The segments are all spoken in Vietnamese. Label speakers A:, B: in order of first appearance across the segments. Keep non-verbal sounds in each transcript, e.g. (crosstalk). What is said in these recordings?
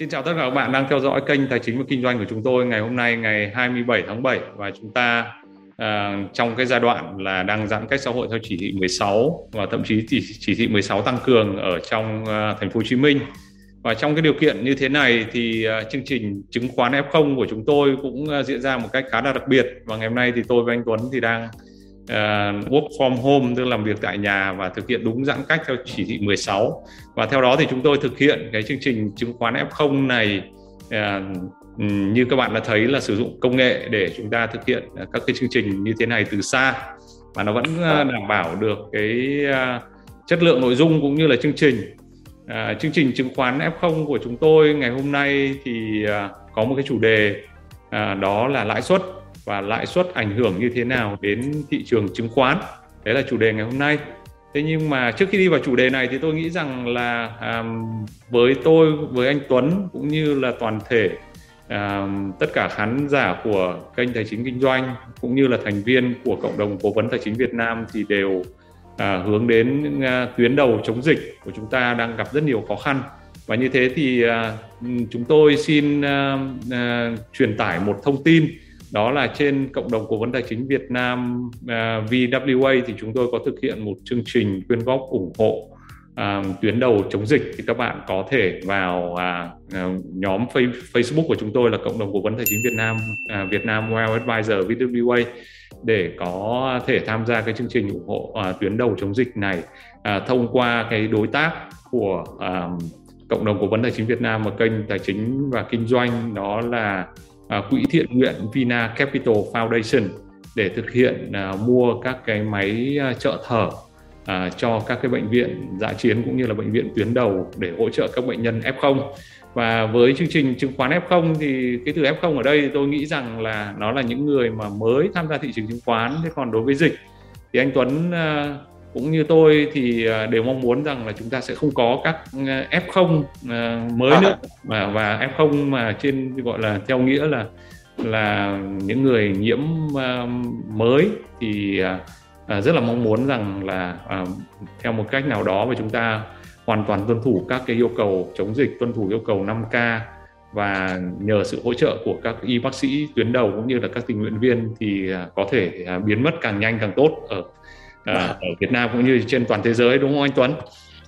A: Xin chào tất cả các bạn đang theo dõi kênh Tài chính và Kinh doanh của chúng tôi ngày hôm nay ngày 27 tháng 7 và chúng ta uh, trong cái giai đoạn là đang giãn cách xã hội theo chỉ thị 16 và thậm chí chỉ, chỉ thị 16 tăng cường ở trong uh, thành phố Hồ Chí Minh. Và trong cái điều kiện như thế này thì uh, chương trình chứng khoán F0 của chúng tôi cũng uh, diễn ra một cách khá là đặc biệt và ngày hôm nay thì tôi và anh Tuấn thì đang uh, work from home tức là làm việc tại nhà và thực hiện đúng giãn cách theo chỉ thị 16 và theo đó thì chúng tôi thực hiện cái chương trình chứng khoán F0 này uh, như các bạn đã thấy là sử dụng công nghệ để chúng ta thực hiện các cái chương trình như thế này từ xa. Và nó vẫn uh, đảm bảo được cái chất lượng nội dung cũng như là chương trình. À, chương trình chứng khoán F0 của chúng tôi ngày hôm nay thì à, có một cái chủ đề à, đó là lãi suất và lãi suất ảnh hưởng như thế nào đến thị trường chứng khoán. Đấy là chủ đề ngày hôm nay. Thế nhưng mà trước khi đi vào chủ đề này thì tôi nghĩ rằng là à, với tôi với anh Tuấn cũng như là toàn thể à, tất cả khán giả của kênh tài chính kinh doanh cũng như là thành viên của cộng đồng cố vấn tài chính Việt Nam thì đều à, hướng đến à, tuyến đầu chống dịch của chúng ta đang gặp rất nhiều khó khăn. Và như thế thì à, chúng tôi xin à, à, truyền tải một thông tin đó là trên cộng đồng cố vấn tài chính Việt Nam à, uh, VWA thì chúng tôi có thực hiện một chương trình quyên góp ủng hộ uh, tuyến đầu chống dịch. Thì các bạn có thể vào uh, à, nhóm Facebook của chúng tôi là cộng đồng cố vấn tài chính Việt Nam uh, Việt Nam Well Advisor VWA để có thể tham gia cái chương trình ủng hộ uh, tuyến đầu chống dịch này uh, thông qua cái đối tác của uh, cộng đồng cố vấn tài chính Việt Nam và kênh tài chính và kinh doanh. Đó là À, quỹ thiện nguyện Vina Capital Foundation để thực hiện à, mua các cái máy à, trợ thở à, cho các cái bệnh viện dã chiến cũng như là bệnh viện tuyến đầu để hỗ trợ các bệnh nhân F0 và với chương trình chứng khoán F0 thì cái từ F0 ở đây tôi nghĩ rằng là nó là những người mà mới tham gia thị trường chứng khoán. Thế còn đối với dịch thì anh Tuấn à, cũng như tôi thì à, đều mong muốn rằng là chúng ta sẽ không có các à, F0 mới nữa. Và và F0 mà trên gọi là theo nghĩa là là những người nhiễm mới thì rất là mong muốn rằng là theo một cách nào đó mà chúng ta hoàn toàn tuân thủ các cái yêu cầu chống dịch, tuân thủ yêu cầu 5K và nhờ sự hỗ trợ của các y bác sĩ tuyến đầu cũng như là các tình nguyện viên thì à, có thể à, biến mất càng nhanh càng tốt ở à, ở Việt Nam cũng như trên toàn thế giới đúng không anh Tuấn?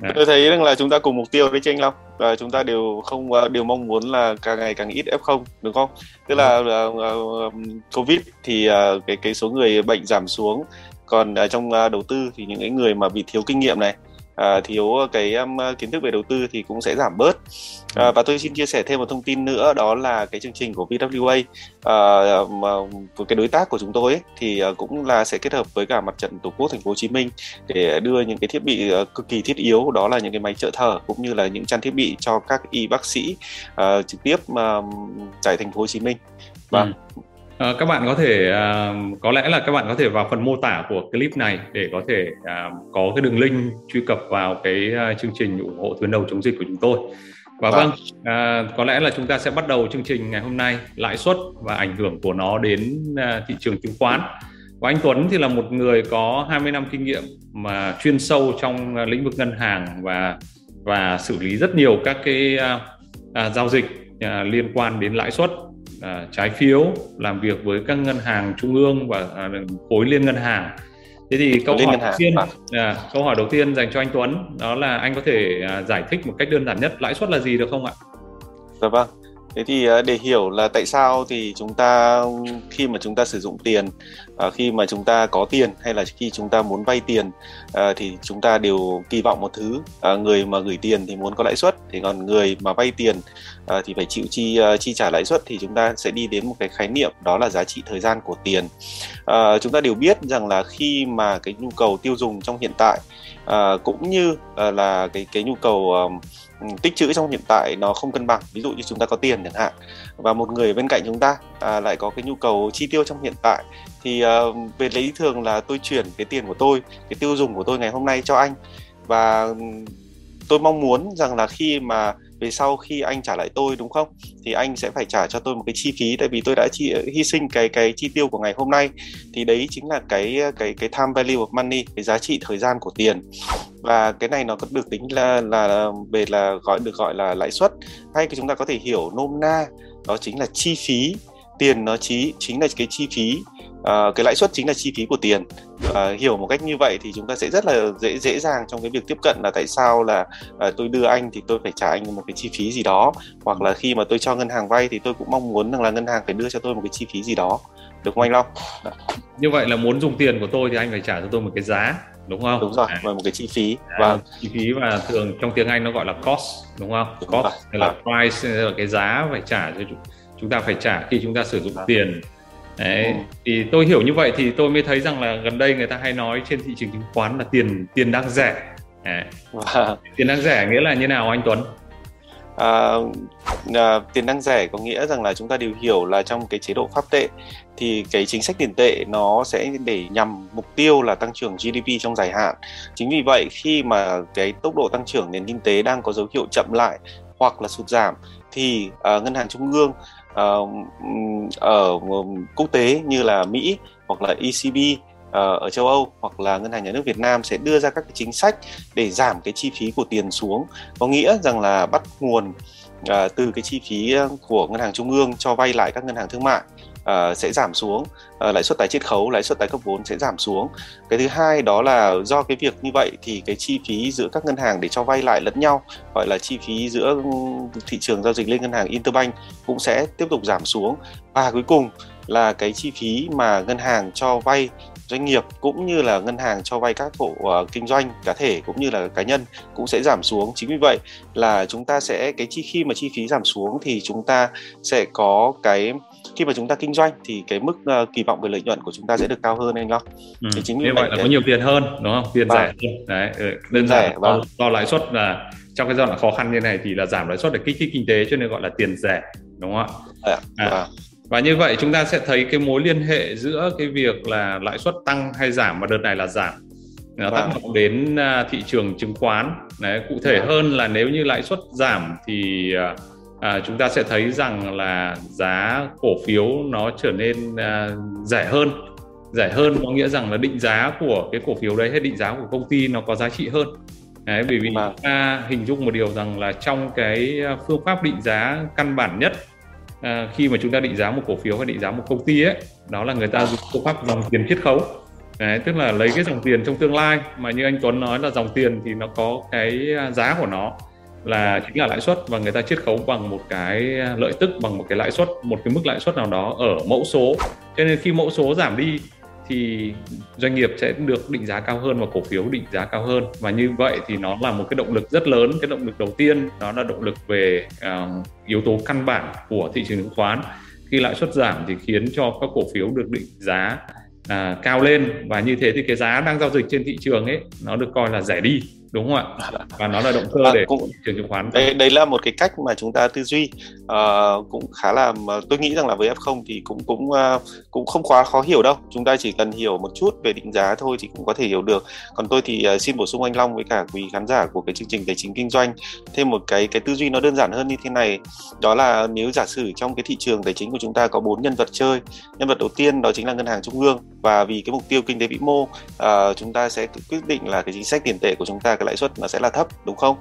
B: À. Tôi thấy rằng là chúng ta cùng mục tiêu đấy tranh Long và chúng ta đều không đều mong muốn là càng ngày càng ít F0 đúng không? Tức là uh, Covid thì uh, cái cái số người bệnh giảm xuống còn uh, trong uh, đầu tư thì những cái người mà bị thiếu kinh nghiệm này à, thiếu cái um, kiến thức về đầu tư thì cũng sẽ giảm bớt à, và tôi xin chia sẻ thêm một thông tin nữa đó là cái chương trình của VWA à, mà cái đối tác của chúng tôi ấy, thì cũng là sẽ kết hợp với cả mặt trận tổ quốc thành phố Hồ Chí Minh để đưa những cái thiết bị cực kỳ thiết yếu đó là những cái máy trợ thở cũng như là những trang thiết bị cho các y bác sĩ uh, trực tiếp uh, tại thành phố Hồ Chí Minh
A: và vâng. ừ. À, các bạn có thể à, có lẽ là các bạn có thể vào phần mô tả của clip này để có thể à, có cái đường link truy cập vào cái à, chương trình ủng hộ tuyến đầu chống dịch của chúng tôi. Và vâng, à, có lẽ là chúng ta sẽ bắt đầu chương trình ngày hôm nay lãi suất và ảnh hưởng của nó đến à, thị trường chứng khoán. Và anh Tuấn thì là một người có 20 năm kinh nghiệm mà chuyên sâu trong lĩnh vực ngân hàng và và xử lý rất nhiều các cái à, à, giao dịch à, liên quan đến lãi suất à, trái phiếu làm việc với các ngân hàng trung ương và à, khối liên ngân hàng thế thì câu hỏi đầu tiên vâng. à, câu hỏi đầu tiên dành cho anh Tuấn đó là anh có thể à, giải thích một cách đơn giản nhất lãi suất là gì được không ạ?
B: Dạ vâng thế thì ờ, để hiểu là tại sao thì chúng ta, khi mà chúng ta sử dụng tiền ờ, khi mà chúng ta có tiền hay là khi chúng ta muốn vay tiền ờ, thì chúng ta đều kỳ vọng một thứ người mà gửi tiền thì muốn có lãi suất, thì còn người mà vay tiền thì phải chịu chi chi trả lãi suất thì chúng ta sẽ đi đến một cái khái niệm đó là giá trị thời gian của tiền. Chúng ta đều biết rằng là khi mà cái nhu cầu tiêu dùng trong hiện tại cũng như là cái cái nhu cầu Ừ, tích trữ trong hiện tại nó không cân bằng. Ví dụ như chúng ta có tiền chẳng hạn và một người bên cạnh chúng ta à, lại có cái nhu cầu chi tiêu trong hiện tại thì à, về lý thường là tôi chuyển cái tiền của tôi cái tiêu dùng của tôi ngày hôm nay cho anh. Và ừ, tôi mong muốn rằng là khi mà về sau khi anh trả lại tôi đúng không? Thì anh sẽ phải trả cho tôi một cái chi phí tại vì tôi đã chi, ờ, hy sinh cái cái chi tiêu của ngày hôm nay. Thì đấy chính là cái cái cái time value of money cái giá trị thời gian của tiền và cái này nó được tính là là về là gọi được gọi là lãi suất. Hay chúng ta có thể hiểu nôm na đó chính là chi phí. Tiền nó chí chính là cái chi phí uh, cái lãi suất chính là chi phí của tiền. Uh, hiểu một cách như vậy thì chúng ta sẽ rất là dễ dễ dàng trong cái việc tiếp cận là tại sao là uh, tôi đưa anh thì tôi phải trả anh một cái chi phí gì đó. Hoặc là khi mà tôi cho ngân hàng vay thì tôi cũng mong muốn rằng là ngân hàng phải đưa cho tôi một cái chi phí gì đó được không anh Long?
A: Như vậy là muốn dùng tiền của tôi thì anh phải trả cho tôi một cái giá đúng không?
B: Đúng rồi, và một cái chi phí.
A: và vâng. chi phí và thường trong tiếng Anh nó gọi là cost đúng không? Đúng cost rồi. là à. price là cái giá phải trả cho chúng ta phải trả khi chúng ta sử dụng à. tiền. Đấy, ừ. thì tôi hiểu như vậy thì tôi mới thấy rằng là gần đây người ta hay nói trên thị trường chứng khoán là tiền tiền đang rẻ. Đấy. Tiền đang rẻ nghĩa là như nào anh Tuấn?
B: À, à, tiền năng rẻ có nghĩa rằng là chúng ta đều hiểu là trong cái chế độ pháp tệ thì cái chính sách tiền tệ nó sẽ để nhằm mục tiêu là tăng trưởng GDP trong dài hạn. Chính vì vậy khi mà cái tốc độ tăng trưởng nền kinh tế đang có dấu hiệu chậm lại hoặc là sụt giảm thì à, ngân hàng trung ương à, ở quốc tế như là Mỹ hoặc là ECB Ờ, ở châu Âu hoặc là ngân hàng nhà nước Việt Nam sẽ đưa ra các cái chính sách để giảm cái chi phí của tiền xuống. Có nghĩa rằng là bắt nguồn ờ, từ cái chi phí ờ, của ngân hàng trung ương cho vay lại các ngân hàng thương mại sẽ giảm xuống. Lãi suất tái chiết khấu, lãi suất tái cấp vốn sẽ giảm xuống. Cái thứ hai đó là do cái việc như vậy thì cái chi phí giữa các ngân hàng để cho vay lại lẫn nhau, gọi là chi phí giữa ừ, thị trường giao dịch liên ngân hàng Interbank cũng sẽ tiếp tục giảm xuống. Và cuối cùng là cái chi phí mà ngân hàng cho vay doanh nghiệp cũng như là ngân hàng cho vay các hộ uh, kinh doanh cá thể cũng như là cá nhân cũng sẽ giảm xuống chính vì vậy là chúng ta sẽ cái chi khi mà chi phí giảm xuống thì chúng ta sẽ có cái khi mà chúng ta kinh doanh thì cái mức uh, kỳ vọng về lợi nhuận của chúng ta sẽ được cao hơn anh không?
A: Ừ. Thì chính vì vậy là có nhiều tiền hơn đúng không? Tiền vâng. rẻ hơn. Đấy, ừ, đơn giản rẻ, vâng. do, lãi suất là trong cái giai đoạn khó khăn như này thì là giảm lãi suất để kích thích kinh tế cho nên gọi là tiền rẻ đúng không ạ? À, à, và như vậy chúng ta sẽ thấy cái mối liên hệ giữa cái việc là lãi suất tăng hay giảm và đợt này là giảm nó tác vâng. động đến à, thị trường chứng khoán đấy cụ thể vâng. hơn là nếu như lãi suất giảm thì à, à, chúng ta sẽ thấy rằng là giá cổ phiếu nó trở nên à, rẻ hơn rẻ hơn có nghĩa rằng là định giá của cái cổ phiếu đấy hay định giá của công ty nó có giá trị hơn đấy bởi vì vâng. chúng ta hình dung một điều rằng là trong cái à, phương pháp định giá căn bản nhất à, khi mà chúng ta định giá một cổ phiếu hay định giá một công ty ấy đó là người ta dùng phương pháp dòng tiền chiết khấu. Đấy, tức là lấy cái dòng tiền trong tương lai mà như anh Tuấn nói là dòng tiền thì nó có cái à, giá của nó là chính là lãi suất và người ta chiết khấu bằng một cái à, lợi tức bằng một cái lãi suất một cái mức lãi suất nào đó ở mẫu số. Cho nên khi mẫu số giảm đi thì doanh nghiệp sẽ được định giá cao hơn và cổ phiếu định giá cao hơn. Và như vậy thì nó là một cái động lực rất lớn cái động lực đầu tiên đó là động lực về uh, yếu tố căn bản của thị trường chứng khoán. Khi lãi suất giảm thì khiến cho các cổ phiếu được định giá uh, cao lên. Và như thế thì cái giá đang giao dịch trên thị trường ấy nó được coi là rẻ đi đúng không ạ? Và nó là động cơ à, để cũng, trường chứng khoán.
B: Đấy, đấy là một cái cách mà chúng ta tư duy. Uh, cũng khá là tôi nghĩ rằng là với F0 thì cũng cũng uh, cũng không quá khó hiểu đâu. Chúng ta chỉ cần hiểu một chút về định giá thôi thì cũng có thể hiểu được. Còn tôi thì uh, xin bổ sung anh Long với cả quý khán giả của cái chương trình tài chính kinh doanh. Thêm một cái cái tư duy nó đơn giản hơn như thế này. Đó là nếu giả sử trong cái thị trường tài chính của chúng ta có bốn nhân vật chơi nhân vật đầu tiên đó chính là ngân hàng trung ương. Và vì cái mục tiêu kinh tế vĩ mô uh, chúng ta sẽ quyết định là cái chính sách tiền tệ của chúng ta cái lãi suất nó sẽ là thấp đúng không?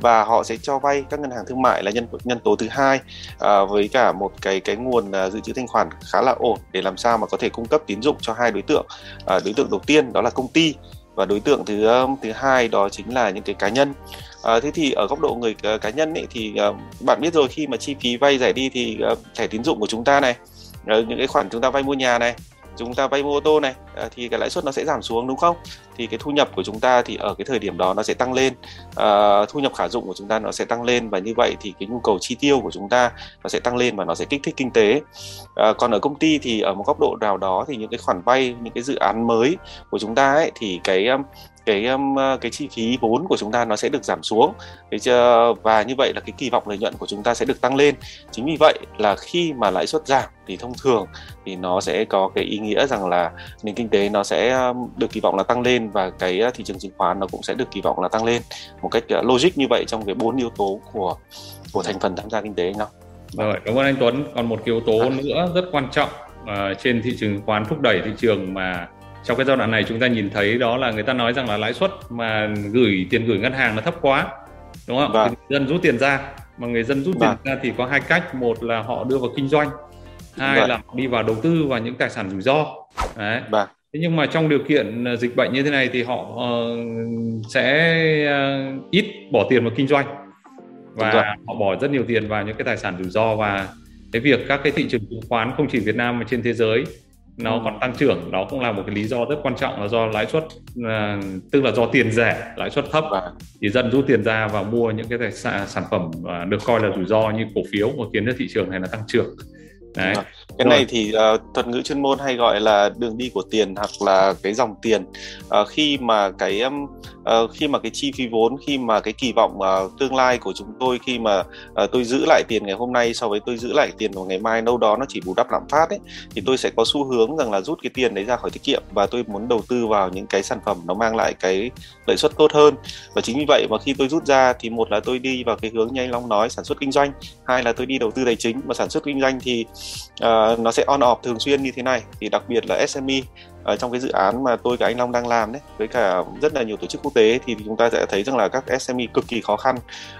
B: Và họ sẽ cho vay các ngân hàng thương mại là nhân nhân tố thứ hai à, với cả một cái cái nguồn à, dự trữ thanh khoản khá là ổn để làm sao mà có thể cung cấp tín dụng cho hai đối tượng. À, đối tượng đầu tiên đó là công ty và đối tượng thứ um, thứ hai đó chính là những cái cá nhân. À, thế thì ở góc độ người uh, cá nhân ấy, thì uh, bạn biết rồi khi mà chi phí vay giải đi thì uh, thẻ tín dụng của chúng ta này uh, những cái khoản chúng ta vay mua nhà này chúng ta vay mua ô tô này à, thì cái lãi suất nó sẽ giảm xuống đúng không? Thì cái thu nhập của chúng ta thì ở cái thời điểm đó nó sẽ tăng lên à, thu nhập khả dụng của chúng ta nó sẽ tăng lên và như vậy thì cái nhu cầu chi tiêu của chúng ta nó sẽ tăng lên và nó sẽ kích thích kinh tế. À, còn ở công ty thì ở một góc độ nào đó thì những cái khoản vay những cái dự án mới của chúng ta ấy thì cái um, cái um, cái chi phí vốn của chúng ta nó sẽ được giảm xuống và như vậy là cái kỳ vọng lợi nhuận của chúng ta sẽ được tăng lên chính vì vậy là khi mà lãi suất giảm thì thông thường thì nó sẽ có cái ý nghĩa rằng là nền kinh tế nó sẽ um, được kỳ vọng là tăng lên và cái uh, thị trường chứng khoán nó cũng sẽ được kỳ vọng là tăng lên một cách uh, logic như vậy trong cái bốn yếu tố của của thành phần tham gia kinh tế
A: không? Rồi, cảm ơn anh Tuấn. Còn một yếu tố à. nữa rất quan trọng uh, trên thị trường chứng khoán thúc đẩy thị trường mà trong cái giai đoạn này chúng ta nhìn thấy đó là người ta nói rằng là lãi suất mà gửi tiền gửi ngân hàng nó thấp quá đúng không? Vâng. dân rút tiền ra mà người dân rút vâng. tiền ra thì có hai cách một là họ đưa vào kinh doanh hai vâng. là đi vào đầu tư vào những tài sản rủi ro đấy vâng. thế nhưng mà trong điều kiện ờ, dịch bệnh như thế này thì họ uh, sẽ uh, ít bỏ tiền vào kinh doanh và họ bỏ rất nhiều tiền vào những cái tài sản rủi ro và cái việc các cái thị trường chứng khoán không chỉ Việt Nam mà trên thế giới nó ừ. còn tăng trưởng đó cũng là một cái lý do rất quan trọng là do lãi suất uh, tức là do tiền rẻ lãi suất thấp à. thì dân rút tiền ra và mua những cái sản, phẩm uh, được coi là rủi ro như cổ phiếu mà khiến cho thị trường này là tăng trưởng
B: Đấy. Cái Rồi. này thì uh, thuật ngữ chuyên môn hay gọi là đường đi của tiền hoặc là cái dòng tiền. Uh, khi mà cái um, uh, khi mà cái chi phí vốn, khi mà cái kỳ vọng uh, tương lai của chúng tôi khi mà uh, tôi giữ lại tiền ngày hôm nay so với tôi giữ lại tiền vào ngày mai đâu đó nó chỉ bù đắp lạm phát ấy thì tôi sẽ có xu hướng rằng là rút cái tiền đấy ra khỏi tiết kiệm và tôi muốn đầu tư vào những cái sản phẩm nó mang lại cái lợi suất tốt hơn. Và chính vì vậy mà khi tôi rút ra thì một là tôi đi vào cái hướng như anh Long nói sản xuất kinh doanh, hai là tôi đi đầu tư tài chính mà sản xuất kinh doanh thì uh, Uh, nó sẽ on off thường xuyên như thế này. Thì đặc biệt là SME ở trong cái dự án mà tôi và anh Long đang làm đấy với cả rất là nhiều tổ chức quốc tế thì chúng ta sẽ thấy rằng là các SME cực kỳ khó khăn.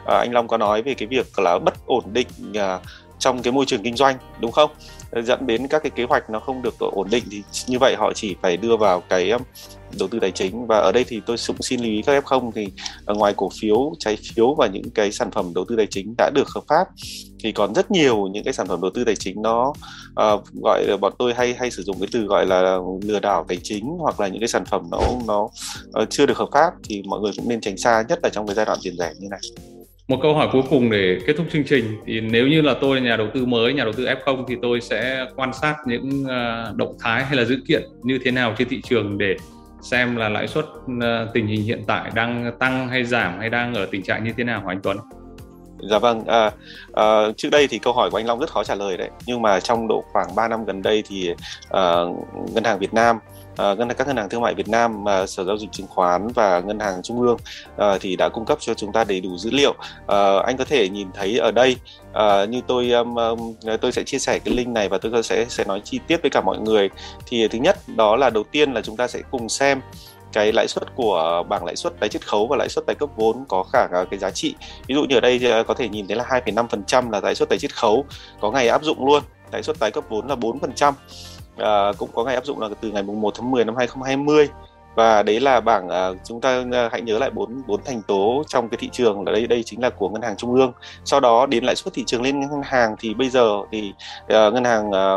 B: À, anh Long có nói về cái việc là bất ổn định à, trong cái môi trường kinh doanh đúng không? Ờ, dẫn đến các cái kế hoạch nó không được ờ, ổn định thì như vậy họ chỉ phải đưa vào cái đầu tư tài chính. Và ở đây thì tôi cũng xin lưu ý các F0 thì ngoài cổ phiếu, trái phiếu và những cái sản phẩm đầu tư tài chính đã được hợp pháp thì còn rất nhiều những cái sản phẩm đầu tư tài chính nó uh, gọi là bọn tôi hay hay sử dụng cái từ gọi là lừa đảo tài chính hoặc là những cái sản phẩm nó nó uh, chưa được hợp pháp thì mọi người cũng nên tránh xa nhất là trong cái giai đoạn tiền rẻ như này
A: một câu hỏi cuối cùng để kết thúc chương trình thì nếu như là tôi là nhà đầu tư mới nhà đầu tư F0 thì tôi sẽ quan sát những à, động thái hay là dữ kiện như thế nào trên thị trường để xem là lãi suất à, tình hình hiện tại đang tăng hay giảm hay đang ở tình trạng như thế nào hả anh Tuấn?
B: Dạ vâng, à, à, trước đây thì câu hỏi của anh Long rất khó trả lời đấy, nhưng mà trong độ khoảng 3 năm gần đây thì à, ngân hàng Việt Nam Ờ, ngân các ngân hàng thương mại Việt Nam, uh, Sở giao dịch chứng khoán và ngân hàng trung ương uh, thì đã cung cấp cho chúng ta đầy đủ dữ liệu. Uh, anh có thể nhìn thấy ở đây uh, như tôi um, um, tôi sẽ chia sẻ cái link này và tôi sẽ sẽ nói chi tiết với cả mọi người. Thì thứ nhất đó là đầu tiên là chúng ta sẽ cùng xem cái lãi suất của bảng lãi suất tái chiết khấu và lãi suất tái cấp vốn có cả à, cái giá trị ví dụ như ở đây có thể nhìn thấy là 2,5% là lãi suất tái chiết khấu có ngày áp dụng luôn lãi suất tái cấp vốn là 4% à, cũng có ngày áp dụng là từ ngày mùng 1 tháng 10 năm 2020 và đấy là bảng à, chúng ta à, hãy nhớ lại bốn bốn thành tố trong cái thị trường là đây đây chính là của ngân hàng trung ương. Sau đó đến lãi suất thị trường lên ngân hàng thì bây giờ thì à, ngân hàng à,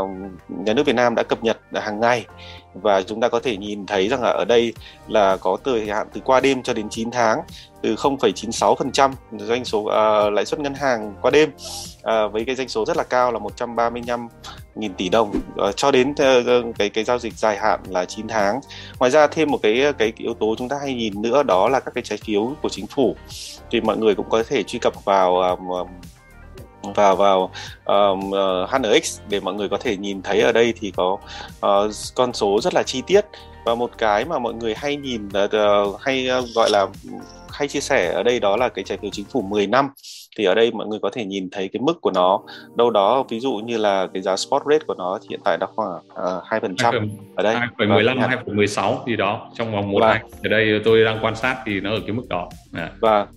B: nhà nước Việt Nam đã cập nhật hàng ngày. Và chúng ta có thể nhìn thấy rằng là ở đây là có thời hạn từ qua đêm cho đến 9 tháng từ 0,96% doanh số uh, lãi suất ngân hàng qua đêm. Uh, với cái doanh số rất là cao là 135 nghìn tỷ đồng. Uh, cho đến uh, cái cái giao dịch dài hạn là 9 tháng. Ngoài ra thêm một cái cái yếu tố chúng ta hay nhìn nữa đó là các cái trái phiếu của chính phủ. Thì mọi người cũng có thể truy cập vào um, vào vào um, uh, HNX để mọi người có thể nhìn thấy ở đây thì có uh, con số rất là chi tiết. Và một cái mà mọi người hay nhìn uh, hay uh, gọi là hay chia sẻ ở đây đó là cái trái phiếu chính phủ 10 năm thì ở đây mọi người có thể nhìn thấy cái mức của nó. Đâu đó ví dụ như là cái giá spot rate của nó thì hiện tại đã khoảng hai phần trăm ở đây.
A: 2,15 2,16 gì đó trong vòng một ngày ở đây tôi đang quan sát thì nó ở cái mức đó.
B: À. và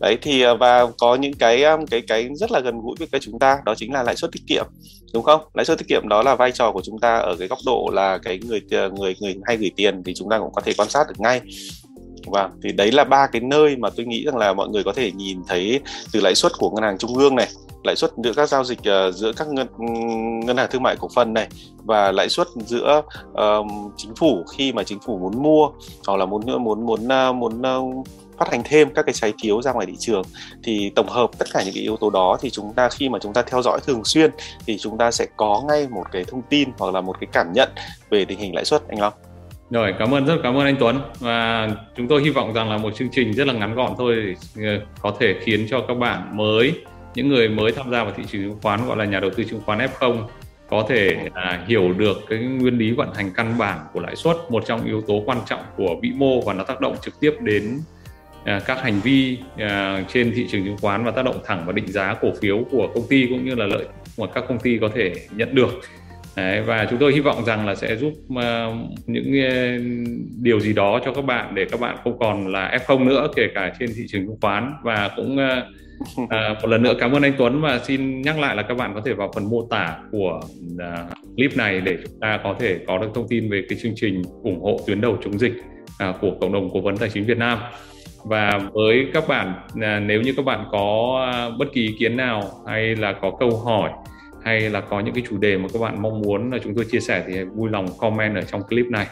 B: đấy thì ờ, và có những cái cái cái rất là gần gũi với cái chúng ta đó chính là lãi suất tiết kiệm đúng không? Lãi suất tiết kiệm đó là vai trò của chúng ta ở cái góc độ là cái người ờ, người người hay gửi tiền thì chúng ta cũng có thể quan sát được ngay và thì đấy là ba cái nơi mà tôi nghĩ rằng là mọi người có thể nhìn thấy từ lãi suất của ngân hàng trung ương này, lãi suất giữa các giao dịch uh, giữa các ngân ngân hàng thương mại cổ phần này và lãi suất giữa uh, chính phủ khi mà chính phủ muốn mua hoặc là muốn muốn muốn uh, muốn uh, phát hành thêm các cái trái phiếu ra ngoài thị trường thì tổng hợp tất cả những cái yếu tố đó thì chúng ta khi mà chúng ta theo dõi thường xuyên thì chúng ta sẽ có ngay một cái thông tin hoặc là một cái cảm nhận về tình hình lãi suất anh Long.
A: Rồi, cảm ơn rất cảm ơn anh Tuấn. Và chúng tôi hy vọng rằng là một chương trình rất là ngắn gọn thôi ờ, có thể khiến cho các bạn mới những người mới tham gia vào thị trường chứng khoán gọi là nhà đầu tư chứng khoán F0 có thể à, hiểu được cái nguyên lý vận hành căn bản của lãi suất một trong yếu tố quan trọng của vĩ mô và nó tác động trực tiếp đến à, các hành vi à, trên thị trường chứng khoán và tác động thẳng vào định giá cổ phiếu của công ty cũng như là lợi mà các công ty có thể nhận được. Đấy, và chúng tôi hy vọng rằng là sẽ giúp uh, những uh, điều gì đó cho các bạn để các bạn không còn là F0 nữa kể cả trên thị trường chứng khoán. Và cũng uh, (laughs) uh, một lần nữa cảm ơn anh Tuấn và xin nhắc lại là các bạn có thể vào phần mô tả của uh, clip này để chúng ta có thể có được thông tin về cái chương trình ủng hộ tuyến đầu chống dịch uh, của cộng đồng cố vấn tài chính Việt Nam. Và với các bạn uh, nếu như các bạn có uh, bất kỳ ý kiến nào hay là có câu hỏi hay là có những cái chủ đề mà các bạn mong muốn là chúng tôi chia sẻ thì vui lòng comment ở trong clip này.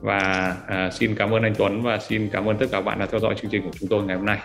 A: Và à, xin cảm ơn anh Tuấn và xin cảm ơn tất cả các bạn đã theo dõi chương trình của chúng tôi ngày hôm nay.